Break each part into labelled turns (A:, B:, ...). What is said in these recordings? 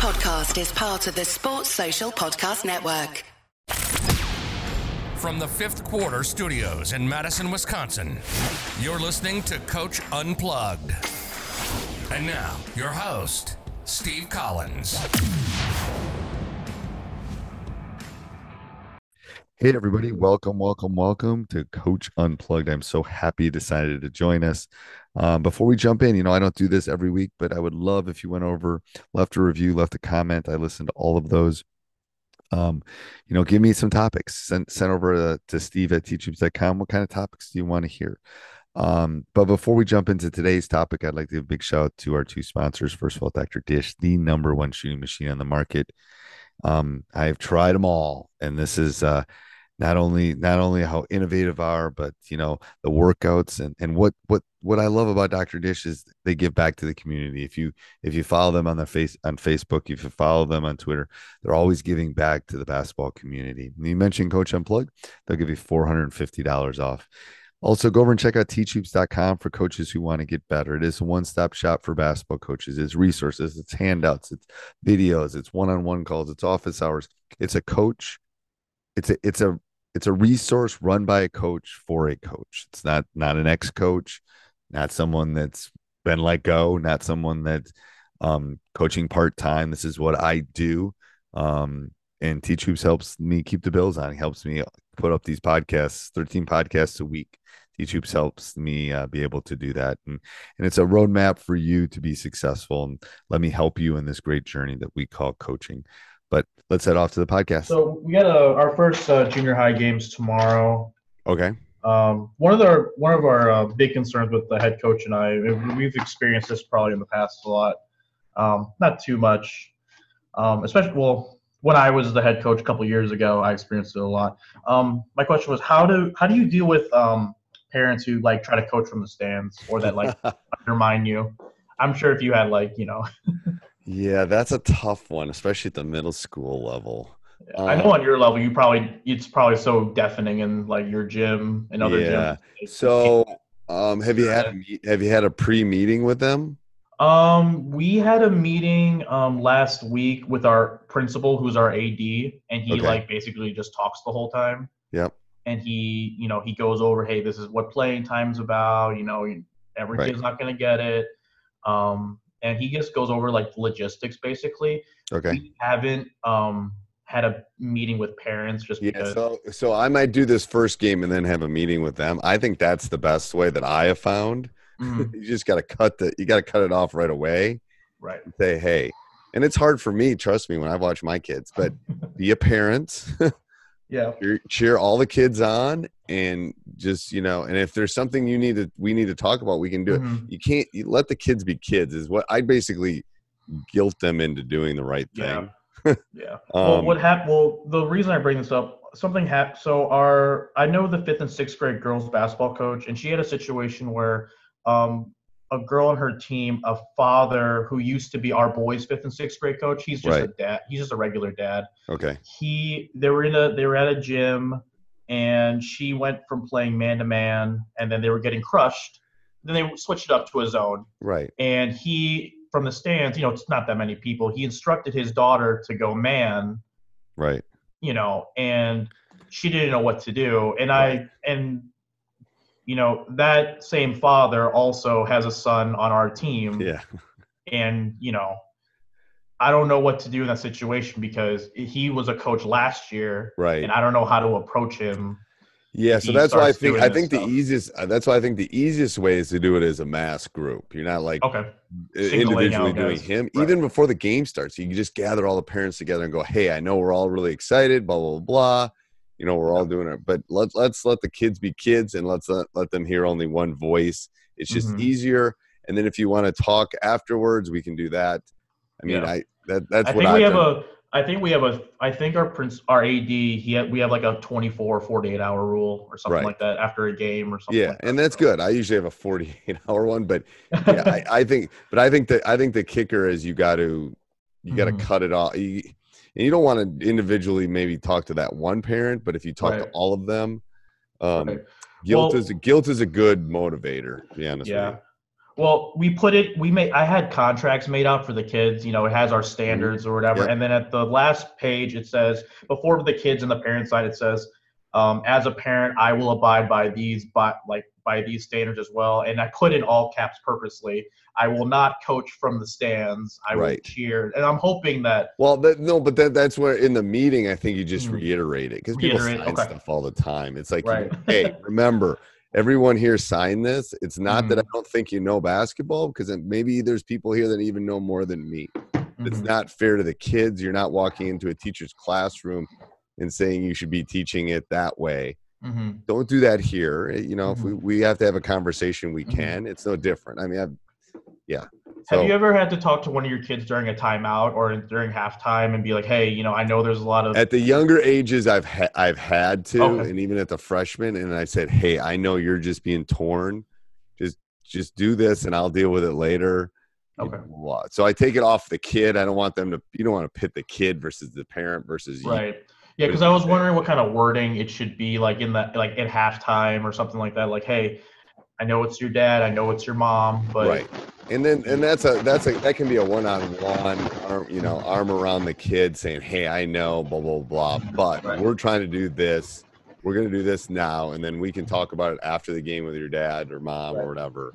A: podcast is part of the Sports Social Podcast Network.
B: From the fifth quarter studios in Madison, Wisconsin, you're listening to Coach Unplugged. And now, your host, Steve Collins.
C: Hey, everybody. Welcome, welcome, welcome to Coach Unplugged. I'm so happy you decided to join us. Um, before we jump in, you know, I don't do this every week, but I would love if you went over, left a review, left a comment. I listened to all of those. Um, you know, give me some topics. Send, send over to, to steve at teachhoops.com. What kind of topics do you want to hear? Um, but before we jump into today's topic, I'd like to give a big shout out to our two sponsors. First of all, Dr. Dish, the number one shooting machine on the market. Um, I've tried them all, and this is uh not only not only how innovative are but you know the workouts and and what what what i love about dr dish is they give back to the community if you if you follow them on the face on facebook if you follow them on twitter they're always giving back to the basketball community and you mentioned coach unplugged they'll give you $450 off also, go over and check out teachhoops.com for coaches who want to get better. It is a one stop shop for basketball coaches. It's resources, it's handouts, it's videos, it's one on one calls, it's office hours. It's a coach. It's a it's a it's a resource run by a coach for a coach. It's not not an ex coach, not someone that's been let go, not someone that's um, coaching part time. This is what I do. Um, and Teach Hoops helps me keep the bills on. He helps me put up these podcasts, 13 podcasts a week. Teach Hoops helps me uh, be able to do that. And, and it's a roadmap for you to be successful. And let me help you in this great journey that we call coaching. But let's head off to the podcast.
D: So we got a, our first uh, junior high games tomorrow.
C: Okay.
D: Um, one of our one of our uh, big concerns with the head coach and I, we've experienced this probably in the past a lot. Um, not too much, um, especially well when I was the head coach a couple years ago, I experienced it a lot. Um, my question was how do how do you deal with um, parents who like try to coach from the stands or that like undermine you? I'm sure if you had like you know
C: Yeah, that's a tough one, especially at the middle school level.
D: I know on your level, you probably it's probably so deafening in like your gym and other
C: yeah.
D: gyms.
C: So, um, have you had a, have you had a pre meeting with them?
D: Um, we had a meeting um last week with our principal, who's our AD, and he
C: Okay.
D: like basically just talks the whole time.
C: Yep.
D: And he, you know, he goes over, hey, this is what playing time's about. You know, every
C: Right.
D: kid's not gonna get it. Um, and he just goes over like logistics basically.
C: Okay.
D: We haven't um had a meeting with parents just
C: Yeah.
D: because.
C: So, so I might do this first game and then have a meeting with them. I think that's the best way that I have found.
D: Mhm,
C: You just got to cut the, you got to cut it off right away.
D: right.
C: and Say, hey, and it's hard for me. Trust me, when I watch my kids, but be a parent.
D: Yeah.
C: cheer, cheer all the kids on and just you know and if there's something you need to we need to talk about we can do it
D: Mhm.
C: you can't you let the kids be kids is what i basically guilt them into doing the right thing
D: Yeah. yeah. well,
C: Um,
D: what happened? Well, the reason I bring this up, something happened. So our, I know the fifth and sixth grade girls basketball coach, and she had a situation where, um, a girl on her team, a father who used to be our boys' fifth and sixth grade coach. He's just a dad. He's just a regular dad.
C: okay
D: He, they were in a, they were at a gym, and she went from playing man to man, and then they were getting crushed. Then they switched it up to a zone
C: right
D: and he from the stands you know it's not that many people he instructed his daughter to go man
C: right
D: you know and she didn't know what to do and i and you know that same father also has a son on our team.
C: Yeah.
D: And you know i don't know what to do in that situation because he was a coach last year.
C: Right.
D: And i don't know how to approach him.
C: Yeah so that's why i think i think the easiest uh, that's why i think the easiest way is to do it as a mass group. You're not like
D: okay. Singling
C: individually doing
D: guys.
C: him.
D: Right.
C: even before the game starts you can just gather all the parents together and go hey i know we're all really excited blah blah blah, blah. You know we're all doing it but let's let's let the kids be kids and let's let, let them hear only one voice it's just
D: Mhm.
C: easier and then if you want to talk afterwards we can do that i mean
D: Yeah.
C: i that that's
D: I
C: what
D: think
C: i
D: we have a. I think we have a. I think our prince, our AD, he had, we have like a 24, 48 hour rule or something
C: Right.
D: like that after a game or something.
C: yeah
D: like that.
C: and that's good i usually have a 48 hour one but yeah I, I think but i think that i think the kicker is you got to you got to
D: Mhm.
C: cut it off you, and you don't want to individually maybe talk to that one parent but if you talk to all of them um
D: Right.
C: guilt
D: Well-
C: is guilt is a good motivator to be honest
D: yeah. Well, we put it. We made. I had contracts made up for the kids. You know, it has our standards or whatever.
C: Yep.
D: And then at the last page, it says before the kids and the parent side, it says, um, "As a parent, I will abide by these, by like by these standards as well." And I put in all caps purposely. I will not coach from the stands. I will
E: Right.
D: cheer, and I'm hoping that.
E: Well, that, no, but that, that's where in the meeting, I think you just
D: Mhm.
E: reiterate it because people
D: Reiterate,
E: sign
D: okay.
E: stuff all the time. It's like,
D: Right.
E: hey, remember, everyone here signed this. It's not that I
D: Mm-hmm.
E: don't think you know basketball because maybe there's people here that even know more than me. It's
D: Mhm.
E: not fair to the kids. You're not walking into a teacher's classroom and saying you should be teaching it that way.
D: Mhm.
E: Don't do that here. You know, if we,
D: Mm-hmm.
E: we have to have a conversation, we
D: Mhm.
E: can. It's no different. I mean, I've, yeah.
D: Have you ever had to talk to one of your kids during a timeout or during halftime and be like, "Hey, you know, I know there's a lot of
E: at the younger ages i've ha- i've had to
D: Okay.
E: and even at the freshman and i said hey i know you're just being torn just just do this and i'll deal with it later
D: Okay.
E: so i take it off the kid i don't want them to you don't want to pit the kid versus the parent versus you.
D: Yeah, because I was wondering what kind of wording it should be, like in the like at halftime or something like that. Like, hey, I know it's your dad, I know it's your mom, but
E: right and then and that's a that's a that can be a one-on-one arm you know arm around the kid saying hey i know blah blah blah but
D: Right.
E: we're trying to do this we're going to do this now and then we can talk about it after the game with your dad or mom
D: Right.
E: or whatever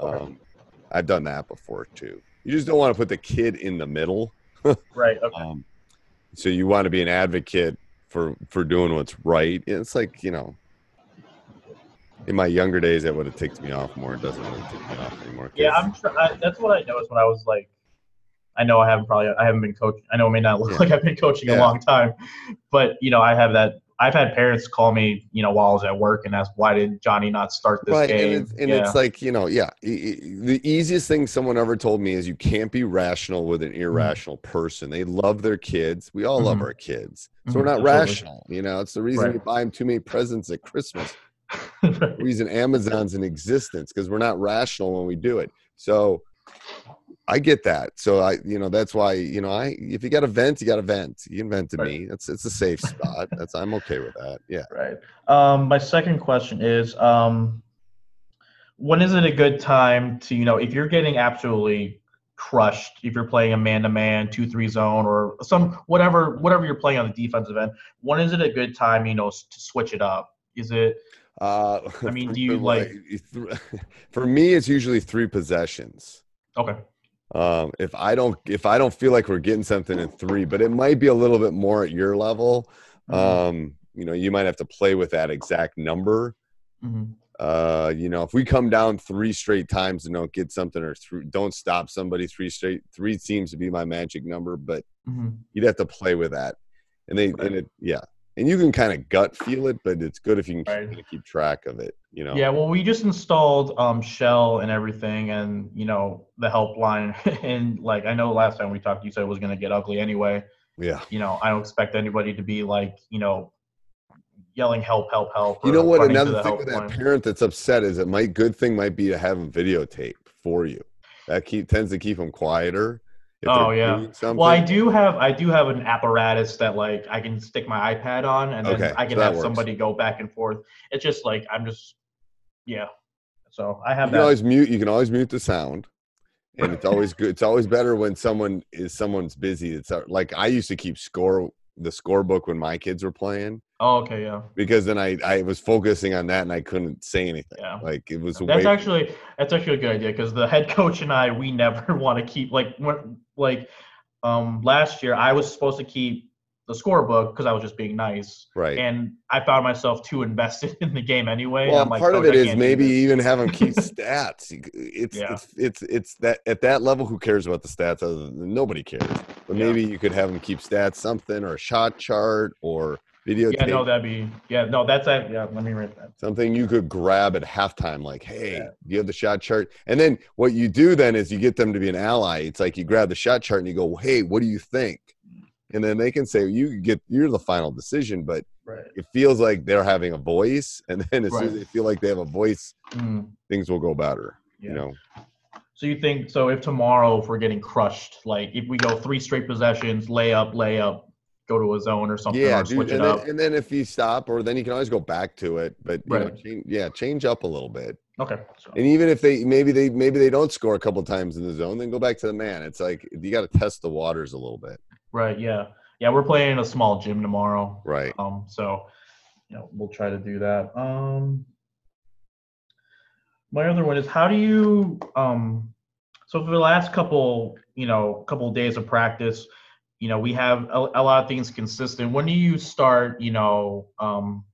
D: Okay.
E: um, i've done that before too you just don't want to put the kid in the middle
D: right. Okay.
E: um, so you want to be an advocate for for doing what's right it's like you know in my younger days that would have ticked me off more it doesn't really tick me off anymore.
D: Yeah, I'm sure. I, that's what I noticed when I was like, I know I haven't probably I haven't been coaching. I know it may not look
E: Yeah.
D: like I've been coaching a long time, but you know I have that. I've had parents call me, you know, while I was at work and ask, "Why did Johnny not start this
E: right
D: game?"
E: and, it's, and
D: yeah.
E: it's like you know yeah the easiest thing someone ever told me is you can't be rational with an irrational person they love their kids we all love
D: Mhm.
E: our kids so we're
D: Mhm,
E: not
D: absolutely.
E: rational you know it's the reason
D: Right.
E: we buy them too many presents at christmas the reason amazon's in existence because we're not rational when we do it so i get that so i you know that's why you know i if you got a vent you got a vent you can vent to
D: Right.
E: me it's it's a safe spot that's i'm okay with that yeah
D: Right. Um, my second question is, um, when is it a good time to, you know, if you're getting absolutely crushed, if you're playing a man-to-man, two-three zone, or some whatever, whatever you're playing on the defensive end, when is it a good time, you know, to switch it up? Is it
E: uh
D: I mean, do you,
E: for
D: like-
E: for me it's usually three possessions
D: okay?
E: Um if i don't if i don't feel like we're getting something in three but it might be a little bit more at your level
D: Mhm.
E: um you know you might have to play with that exact number
D: Mhm.
E: uh you know if we come down three straight times and don't get something or three, don't stop somebody three straight three seems to be my magic number but
D: Mhm.
E: you'd have to play with that and they
D: Right.
E: and it yeah and you can kind of gut feel it but it's good if you can
D: Right.
E: keep track of it you know
D: Yeah, well, we just installed um, Shell and everything, and you know the helpline, and like I know last time we talked, you said it was going to get ugly anyway.
E: yeah
D: you know, I don't expect anybody to be like, you know, yelling help, help, help.
E: You know what? Another thing with that parent that's upset is it might good thing might be to have them videotape for you. That keep tends to keep them quieter.
D: Oh, yeah. Well, I do have I do have an apparatus that like I can stick my iPad on and then
E: Okay,
D: I can
E: so
D: have somebody go back and forth. It's just like I'm just yeah. So I
E: You
D: have
E: can
D: that.
E: always mute. You can always mute the sound, and it's always good. It's always better when someone is someone's busy. It's uh, like I used to keep score the scorebook when my kids were playing
D: oh, okay, yeah.
E: because then I I was focusing on that and I couldn't say anything.
D: Yeah.
E: Like it was
D: That's actually that's actually a good idea because the head coach and I we never want to keep like when like um last year I was supposed to keep the scorebook because I was just being nice
E: right.
D: and I found myself too invested in the game anyway.
E: well,
D: I'm like,
E: part of
D: "Coach,
E: it
D: I
E: is maybe even have them keep stats. It's,
D: Yeah.
E: it's it's it's that at that level, who cares about the stats? Other than nobody cares. But
D: Yeah.
E: maybe you could have them keep stats, something or a shot chart or video.
D: Yeah, no, that'd be yeah, no, that's that. Yeah, let me write that.
E: something you could grab at halftime. Like, hey,
D: Yeah.
E: do you have the shot chart? And then what you do then is you get them to be an ally. It's like you grab the shot chart and you go, hey, what do you think? And then they can say, you get you're the final decision, but
D: Right.
E: it feels like they're having a voice. And then as soon as they feel like they have a voice,
D: Mm,
E: things will go better.
D: yeah.
E: You know,
D: So you think so? If tomorrow, if we're getting crushed, like if we go three straight possessions, layup, layup, go to a zone or something,
E: yeah,
D: or
E: dude,
D: switch it
E: and,
D: up.
E: then, and then if you stop, or then you can always go back to it. But you know, change, yeah, change up a little bit.
D: Okay. So,
E: And even if they maybe they maybe they don't score a couple times in the zone, then go back to the man. It's like you got to test the waters a little bit,
D: right. Yeah. Yeah. We're playing in a small gym tomorrow.
E: right?
D: Um. So, you know, we'll try to do that. Um. My other one is how do you um. So for the last couple, you know, couple of days of practice, you know, we have a, a lot of things consistent. When do you start, you know, um,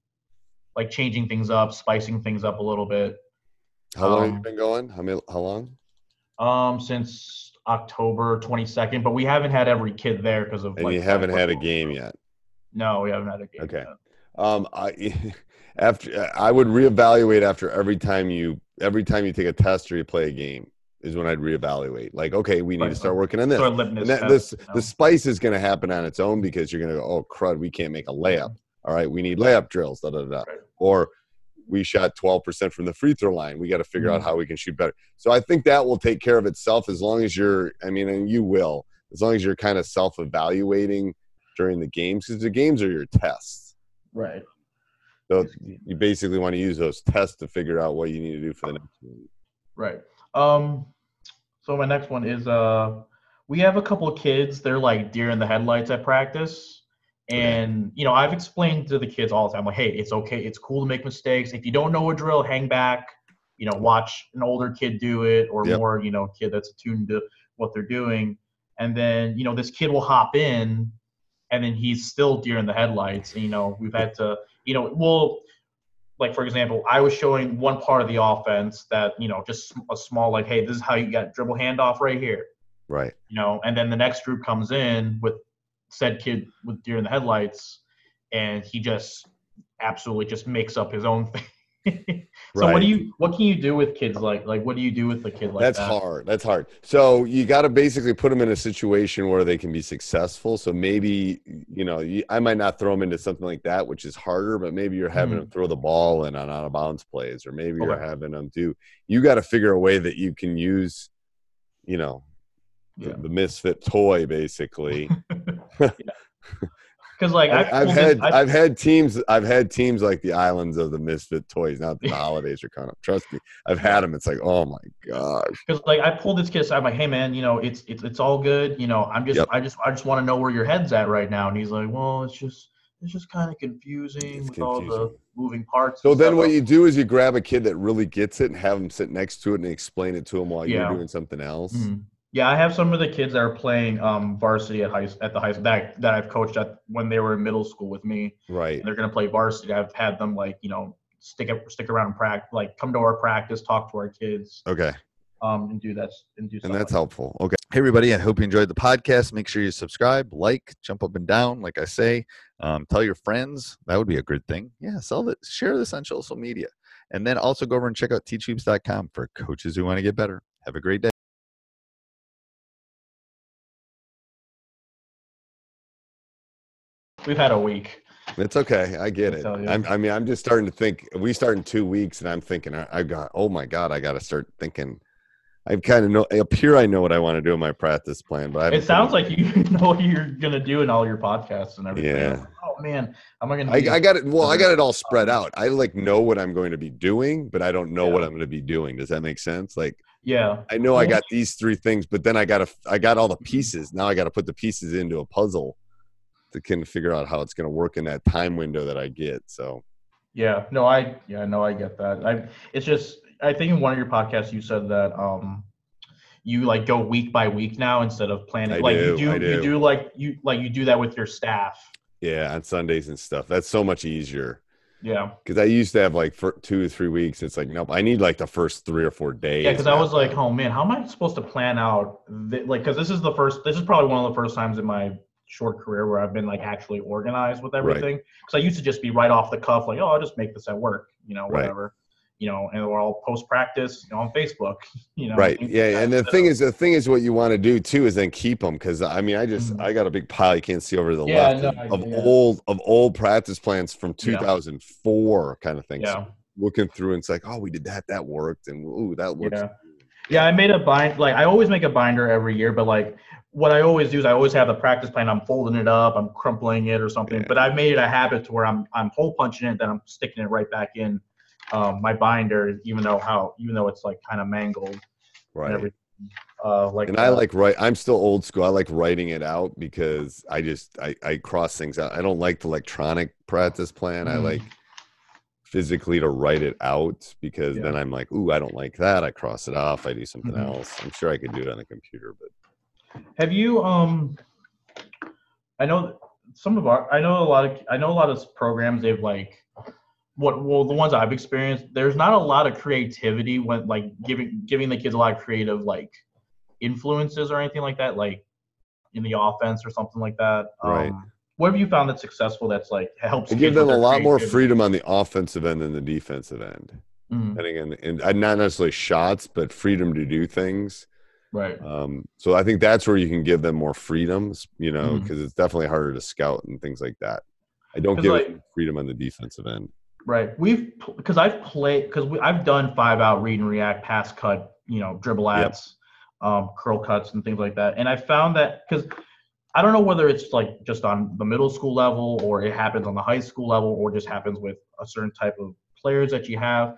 D: like changing things up, spicing things up a little bit?
E: How long have you
D: um,
E: been going? How many? How long?
D: Um, since October 22nd, but we haven't had every kid there because of.
E: And
D: like,
E: you haven't had a game yet.
D: No, we haven't had a game.
E: Okay.
D: yet.
E: Um, I after I would reevaluate after every time you every time you take a test or you play a game is when I'd reevaluate. Like, okay, we need
D: Right,
E: to start working on this. That,
D: test,
E: this
D: you know?
E: the spice is going to happen on its own because you're going to go, oh crud, we can't make a layup. All right, we need layup drills. Da da da.
D: Right.
E: Or we shot 12% from the free throw line. We got to figure out
D: Mhm.
E: how we can shoot better. So I think that will take care of itself as long as you're. I mean, and you will as long as you're kind of self evaluating during the games because the games are your tests.
D: Right.
E: So you basically want to use those tests to figure out what you need to do for the next one.
D: Right. Um. So my next one is uh, we have a couple of kids. They're like deer in the headlights at practice, and you know I've explained to the kids all the time, like, hey, it's okay, it's cool to make mistakes. If you don't know a drill, hang back. You know, watch an older kid do it, or
E: Yep.
D: more, you know, kid that's attuned to what they're doing. And then you know this kid will hop in, and then he's still deer in the headlights. And, you know, we've had to, you know, well, like for example, I was showing one part of the offense that you know just a small like, hey, this is how you got dribble handoff right here,
E: Right.
D: you know, and then the next group comes in with said kid with deer in the headlights, and he just absolutely just makes up his own thing. so what do you what can you do with kids like like what do you do with the kid like that?
E: That's
D: that?
E: hard. That's hard. So you got to basically put them in a situation where they can be successful. So maybe you know you, I might not throw them into something like that, which is harder. But maybe you're having
D: Mhm.
E: them throw the ball in on out of bounds plays, or maybe you're
D: Okay.
E: having them do. You got to figure a way that you can use, you know, the, the misfit toy basically.
D: Because like I've,
E: I've had
D: I've-
E: I've had teams I've had teams like the islands of the misfit toys. Now the holidays are coming up, trust me, I've had them. It's like, oh my gosh,
D: Because like I pulled this kid I'm like, hey man, you know, it's it's it's all good. You know, I'm just
E: Yep.
D: I just I just want to know where your head's at right now. And he's like, well, it's just it's just kind of confusing
E: It's
D: with all the moving parts.
E: So then
D: stuff."
E: what you do is you grab a kid that really gets it and have them sit next to it and explain it to them while
D: Yeah.
E: you're doing something else.
D: Mhm. Yeah, I have some of the kids that are playing um, varsity at high at the high school that that I've coached at when they were in middle school with me.
E: Right.
D: And they're gonna play varsity. I've had them like you know stick up stick around and practice, like come to our practice, talk to our kids,
E: Okay.
D: um, and do that and do.
E: And that's
D: like
E: helpful. Okay.
C: Hey, everybody. I hope you enjoyed the podcast. Make sure you subscribe, like, jump up and down, like I say. Um, tell your friends. That would be a good thing. Yeah, sell it. Share this on social media. And then also go over and check out teachhoops.com for coaches who want to get better. Have a great day.
D: We've had a week.
E: It's okay. I get it. I'm, I mean, I'm just starting to think. We start in two weeks, and I'm thinking, I I got. Oh my god, I got to start thinking. I kind of know up here. I know what I want to do in my practice plan, but I
D: It sounds like you know what you're gonna do in all your podcasts and everything.
E: Yeah.
D: Oh man, am I gonna?
E: I, I got it. Well, I got it all spread out. I like know what I'm going to be doing, but I don't know what I'm going to be doing. Does that make sense? Like
D: yeah.
E: I know I got these three things, but then I got to I got all the mm-hmm. pieces. Now I got to put the pieces into a puzzle to kind of figure out how it's going to work in that time window that I get. So
D: Yeah, no, I yeah, no, I get that. I it's just I think in one of your podcasts you said that um you like go week by week now instead of planning
E: I
D: like
E: do,
D: you do,
E: I
D: you
E: do.
D: do like you like you do that with your staff.
E: yeah, on Sundays and stuff, that's so much easier.
D: Yeah.
E: Because I used to have like for two or three weeks. It's like nope. I need like the first three or four days.
D: Yeah, because I was like, oh man, how am I supposed to plan out thi- like because this is the first this is probably one of the first times in my short career where I've been like actually organized with everything. Because I used to just be right off the cuff, like, oh, I'll just make this at work, you know,
E: Right.
D: whatever. You know, and we're all post practice, you know, on Facebook, you know.
E: right
D: things like
E: yeah and the
D: Instead
E: thing is the thing is what you want to do too is then keep them because i mean i just
D: Mhm.
E: i got a big pile you can't see over to the
D: Yeah,
E: left
D: no,
E: of,
D: yeah.
E: old of old practice plans from
D: Yeah.
E: 2004 kind of things
D: yeah.
E: looking through and it's like oh we did that that worked and ooh that works
D: Yeah. I made a bind like I always make a binder every year, but like what I always do is I always have the practice plan. I'm folding it up, I'm crumpling it or something.
E: Yeah.
D: But I've made it a habit to where I'm I'm hole punching it, then I'm sticking it right back in um, my binder, even though how even though it's like kind of mangled and
E: Right.
D: Uh, like
E: And I
D: uh,
E: like write. I'm still old school. I like writing it out because I just I, I cross things out. I don't like the electronic practice plan. I
D: Mhm.
E: like physically to write it out because
D: Yeah.
E: then I'm like, ooh, I don't like that. I cross it off. I do something
D: Mhm.
E: else. I'm sure I could do it on the computer, but
D: Have you um I know some of our I know a lot of I know a lot of programs they've like what well the ones I've experienced there's not a lot of creativity when like giving giving the kids a lot of creative like influences or anything like that like in the offense or something like that.
E: Right.
D: Um, what have you found that's successful that's like helps
E: give them a lot more freedom on the offensive end than the defensive end.
D: Mhm,
E: Depending on and not necessarily shots, but freedom to do things.
D: right.
E: Um, so I think that's where you can give them more freedoms, you know, because it's definitely harder to scout and things like that. I don't give
D: like-
E: freedom on the defensive end.
D: Right. We've because I've played because I've done five out read and react, pass cut, you know, dribble
E: Yep.
D: um, curl cuts, and things like that. And I found that because I don't know whether it's like just on the middle school level or it happens on the high school level or just happens with a certain type of players that you have.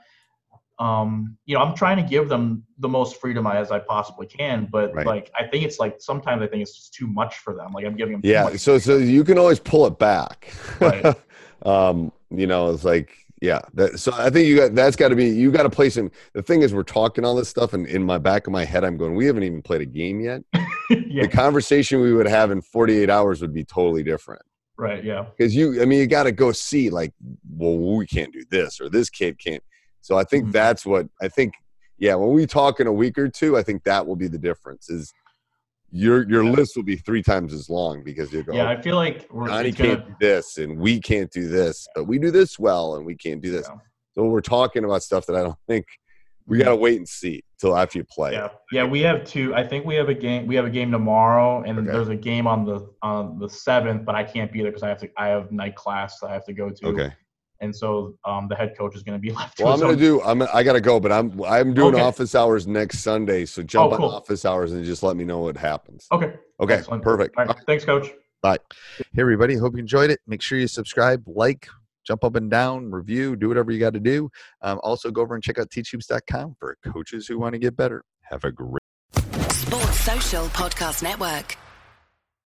D: Um, you know, I'm trying to give them the most freedom as I possibly can, but
E: Right.
D: like I think it's like sometimes I think it's just too much for them. Like I'm giving them too
E: Yeah. So so you can always pull it back.
D: Right.
E: um, you know, it's like yeah. That, so I think you got that's got to be you got to play some. The thing is, we're talking all this stuff, and in my back of my head, I'm going, we haven't even played a game yet.
D: yeah.
E: The conversation we would have in 48 hours would be totally different.
D: Right. Yeah.
E: because you i mean you got to go see like well we can't do this or this kid can't so i think
D: Mhm.
E: that's what i think yeah when we talk in a week or two i think that will be the difference is your your
D: Yeah.
E: list will be three times as long because you go
D: Yeah. I feel like we're
E: Johnny
D: gonna,
E: can't do this and we can't do this but we do this well and we can't do this
D: Yeah.
E: so we're talking about stuff that i don't think we got to wait and see till after you play
D: Yeah, yeah, we have two. I think we have a game. We have a game tomorrow, and
E: Okay.
D: there's a game on the on the seventh. But I can't be there because I have to. I have night class that I have to go to.
E: okay
D: And so um, the head coach is going to be left. to
E: well i'm gonna do i'm i gotta go but i'm i'm doing
D: Okay.
E: office hours next sunday so jump
D: Oh, cool.
E: on office hours and just let me know what happens
D: Okay.
E: okay
D: excellent.
E: perfect
D: All right. Thanks, coach. Bye.
C: Hey, everybody. Hope you enjoyed it. Make sure you subscribe, like, jump up and down, review, do whatever you got to do. Um, also, go over and check out teachhoops.com for coaches who want to get better. Have a great
A: Sports Social Podcast Network.